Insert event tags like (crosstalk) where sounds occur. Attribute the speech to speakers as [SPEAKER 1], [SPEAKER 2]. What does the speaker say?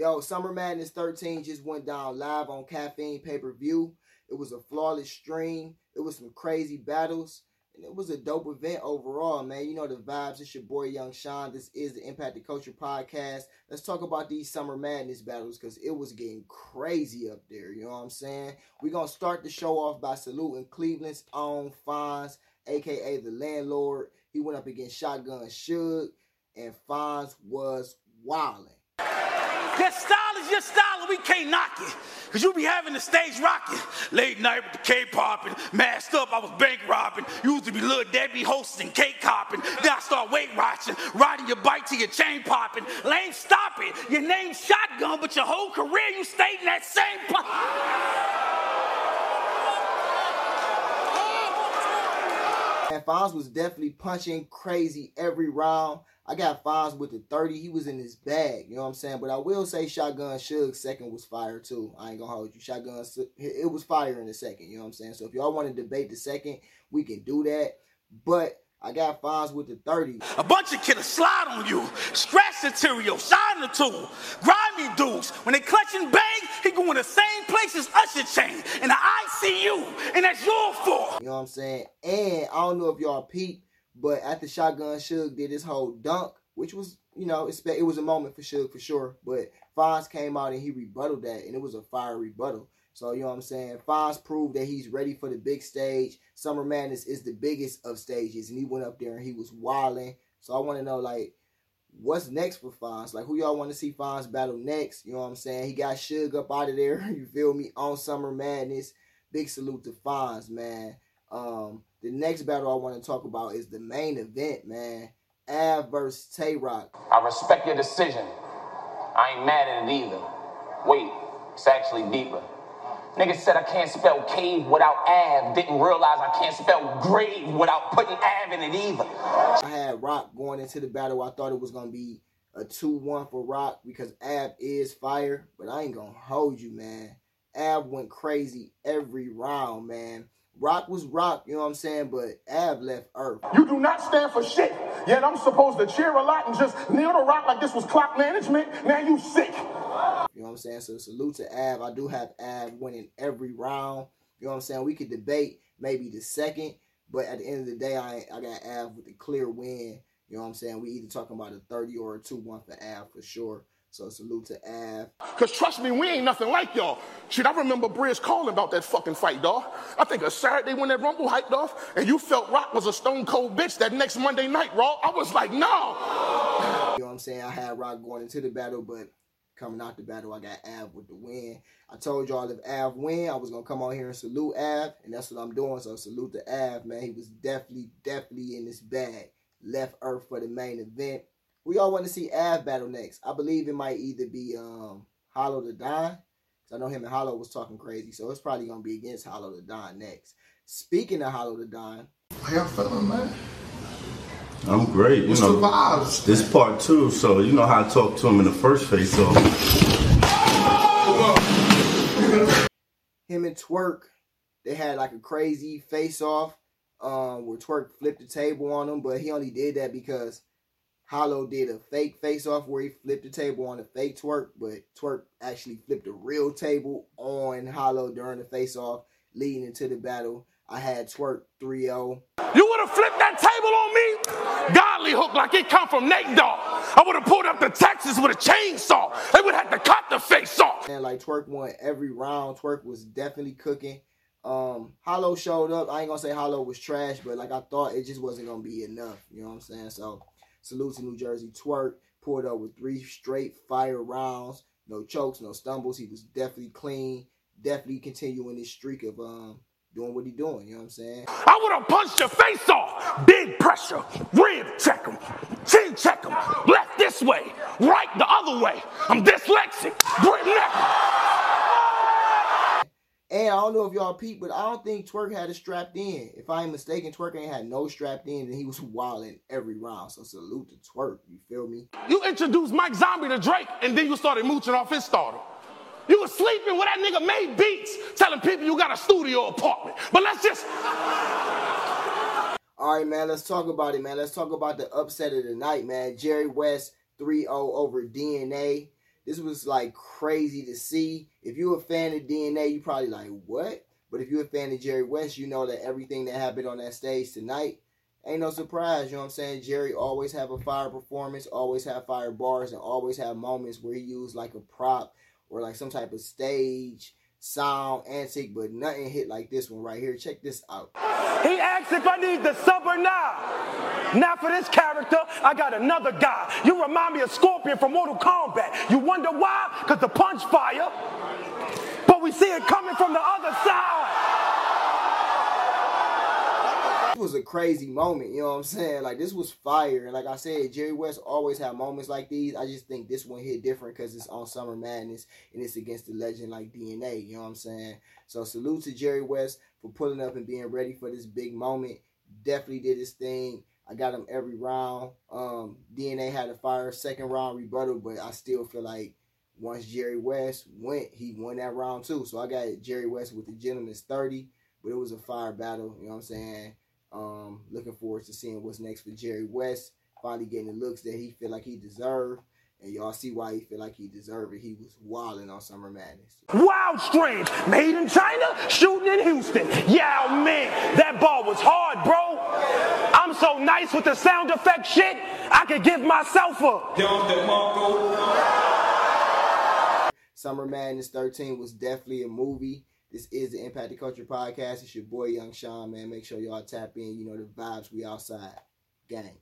[SPEAKER 1] Yo, Summer Madness 13 just went down live on Caffeine pay per view. It was a flawless stream. It was some crazy battles. And it was a dope event overall, man. You know the vibes. It's your boy Young Shon. This is the Impact the Culture podcast. Let's talk about these Summer Madness battles because it was getting crazy up there. You know what I'm saying? We're going to start the show off by saluting Cleveland's own Fonz, aka the landlord. He went up against Shotgun Suge, and Fonz was wilding.
[SPEAKER 2] That style is your style, and we can't knock it. Cause you be having the stage rocking. Late night with the K popping, masked up, I was bank robbing. Used to be little Debbie hosting, cake copping. Then I start weight watching, riding your bike to your chain popping. Lane, stop it. Your name's Shotgun, but your whole career you stayed in that same. Po-
[SPEAKER 1] And Fonz was definitely punching crazy every round. I got Fonz with the 30. He was in his bag, you know what I'm saying? But I will say Shotgun Suge's second was fire too. I ain't gonna hold you. Shotgun, it was fire in the second, you know what I'm saying? So if y'all want to debate the second, we can do that. But I got Fonz with the 30.
[SPEAKER 2] A bunch of killers slide on you, scratch the material, shine the tool, grimy dudes. When they clutch and bang, he going the same place as Usher Chain in the ICU, and that's your fault.
[SPEAKER 1] You know what I'm saying? And I don't know if y'all peeped, but after Shotgun Suge did his whole dunk, which was, you know, it was a moment for Suge for sure, but Fonz came out and he rebutted that, and it was a fire rebuttal. So, you know what I'm saying? Fonz proved that he's ready for the big stage. Summer Madness is the biggest of stages, and he went up there and he was wilding. So, I want to know, like, what's next for Fonz? Like, who y'all want to see Fonz battle next? You know what I'm saying? He got Suge up out of there, (laughs) you feel me, on Summer Madness. Big salute to Fonz, man. Um, the next battle I want to talk about is the main event, man. Av versus Tay Roc.
[SPEAKER 3] I respect your decision. I ain't mad at it either. Wait, it's actually deeper. Nigga said I can't spell cave without Av. Didn't realize I can't spell grave without putting Av in it either.
[SPEAKER 1] I had Roc going into the battle. I thought it was gonna be a 2-1 for Roc because Av is fire, but I ain't gonna hold you, man. Av went crazy every round, man. Roc was rock, you know what I'm saying? But Av left Earth.
[SPEAKER 4] You do not stand for shit. Yet I'm supposed to cheer a lot and just kneel to rock like this was clock management. Now you sick.
[SPEAKER 1] You know what I'm saying? So salute to Av. I do have Av winning every round. You know what I'm saying? We could debate maybe the second, but at the end of the day, I I got Av with a clear win. You know what I'm saying? We either talking about a 30 or a 2-1 for Av for sure. So salute to Av.
[SPEAKER 4] Cause trust me, we ain't nothing like y'all. Shit, I remember Briz calling about that fucking fight, dog. I think a Saturday when that Rumble hyped off, and you felt Rock was a stone cold bitch that next Monday night, Raw. I was like, no. You
[SPEAKER 1] know what I'm saying? I had Roc going into the battle, but coming out the battle, I got Av with the win. I told y'all if Av win, I was gonna come out here and salute Av, and that's what I'm doing. So salute to Av, man. He was definitely, definitely in this bag. Left Earth for the main event. We all want to see Av battle next. I believe it might either be um Hollow Da Don. Cause I know him and Hollow was talking crazy, so it's probably gonna be against Hollow Da Don next. Speaking of Hollow Da Don,
[SPEAKER 5] how y'all feeling, man?
[SPEAKER 6] I'm great.
[SPEAKER 5] What's
[SPEAKER 6] know,
[SPEAKER 5] the vibes?
[SPEAKER 6] This part two, so you know how I talked to him in the first face. So
[SPEAKER 1] him and Twork, they had like a crazy face off, um, where Twork flipped the table on him, but he only did that because Hollow did a fake face off where he flipped the table on a fake Twork, but Twork actually flipped a real table on Hollow during the face off, leading into the battle. I had Twork 3 0.
[SPEAKER 4] You would have flipped that table on me? Godly hook like it come from Nate Dogg. I would have pulled up the Texas with a chainsaw. They would have to cut the face off.
[SPEAKER 1] And like Twork won every round. Twork was definitely cooking. Um, Hollow showed up. I ain't gonna say Hollow was trash, but like I thought it just wasn't gonna be enough. You know what I'm saying? So Salute to New Jersey Twork. Pulled with three straight fire rounds. No chokes, no stumbles. He was definitely clean. Definitely continuing this streak of um doing what he doing. You know what I'm saying?
[SPEAKER 4] I would have punched your face off. Big pressure. Rib check him. Chin check him. Left this way. Right the other way. I'm dyslexic. Neck.
[SPEAKER 1] Know if y'all peep, but I don't think Twork had it strapped in. If I ain't mistaken, Twork ain't had no strapped in, and he was (laughs) wilding every round. So salute to Twork. You feel me?
[SPEAKER 4] You introduced Mike Zombie to Drake, and then you started mooching off his starter. You was sleeping where that nigga made beats, telling people you got a studio apartment. But let's just. (laughs)
[SPEAKER 1] All right, man. Let's talk about it, man. Let's talk about the upset of the night, man. Jerry West 3-0 over DNA. This was like crazy to see. If you're a fan of DNA, you probably like what? But if you're a fan of Jerry West, you know that everything that happened on that stage tonight ain't no surprise. You know what I'm saying? Jerry always have a fire performance, always have fire bars, and always have moments where he used like a prop or like some type of stage sound antic, but nothing hit like this one right here. Check this out.
[SPEAKER 5] He asked if I need the sub or not. Now for this character, I got another guy. You remind me of Scorpion from Mortal Kombat. You wonder why? Because the punch fire. But we see it coming from the other side
[SPEAKER 1] was a crazy moment, you know what I'm saying? Like this was fire. And like I said, Jerry West always have moments like these. I just think this one hit different because it's on Summer Madness and it's against the legend like DNA, you know what I'm saying? So salute to Jerry West for pulling up and being ready for this big moment. Definitely did his thing. I got him every round. Um, DNA had a fire second round rebuttal, but I still feel like once Jerry West went, he won that round too. So I got Jerry West with the gentleman's 30, but it was a fire battle, you know what I'm saying? Um, looking forward to seeing what's next for Jerry West. Finally getting the looks that he feel like he deserved. And y'all see why he feel like he deserved it. He was wilding on Summer Madness.
[SPEAKER 5] Wild strange. Made in China, shooting in Houston. Yeah, man, that ball was hard, bro. I'm so nice with the sound effect shit, I could give myself a.
[SPEAKER 1] Summer Madness 13 was definitely a movie. This is the Impact the Culture podcast. It's your boy Young Shon, man. Make sure y'all tap in. You know the vibes. We outside. Gang.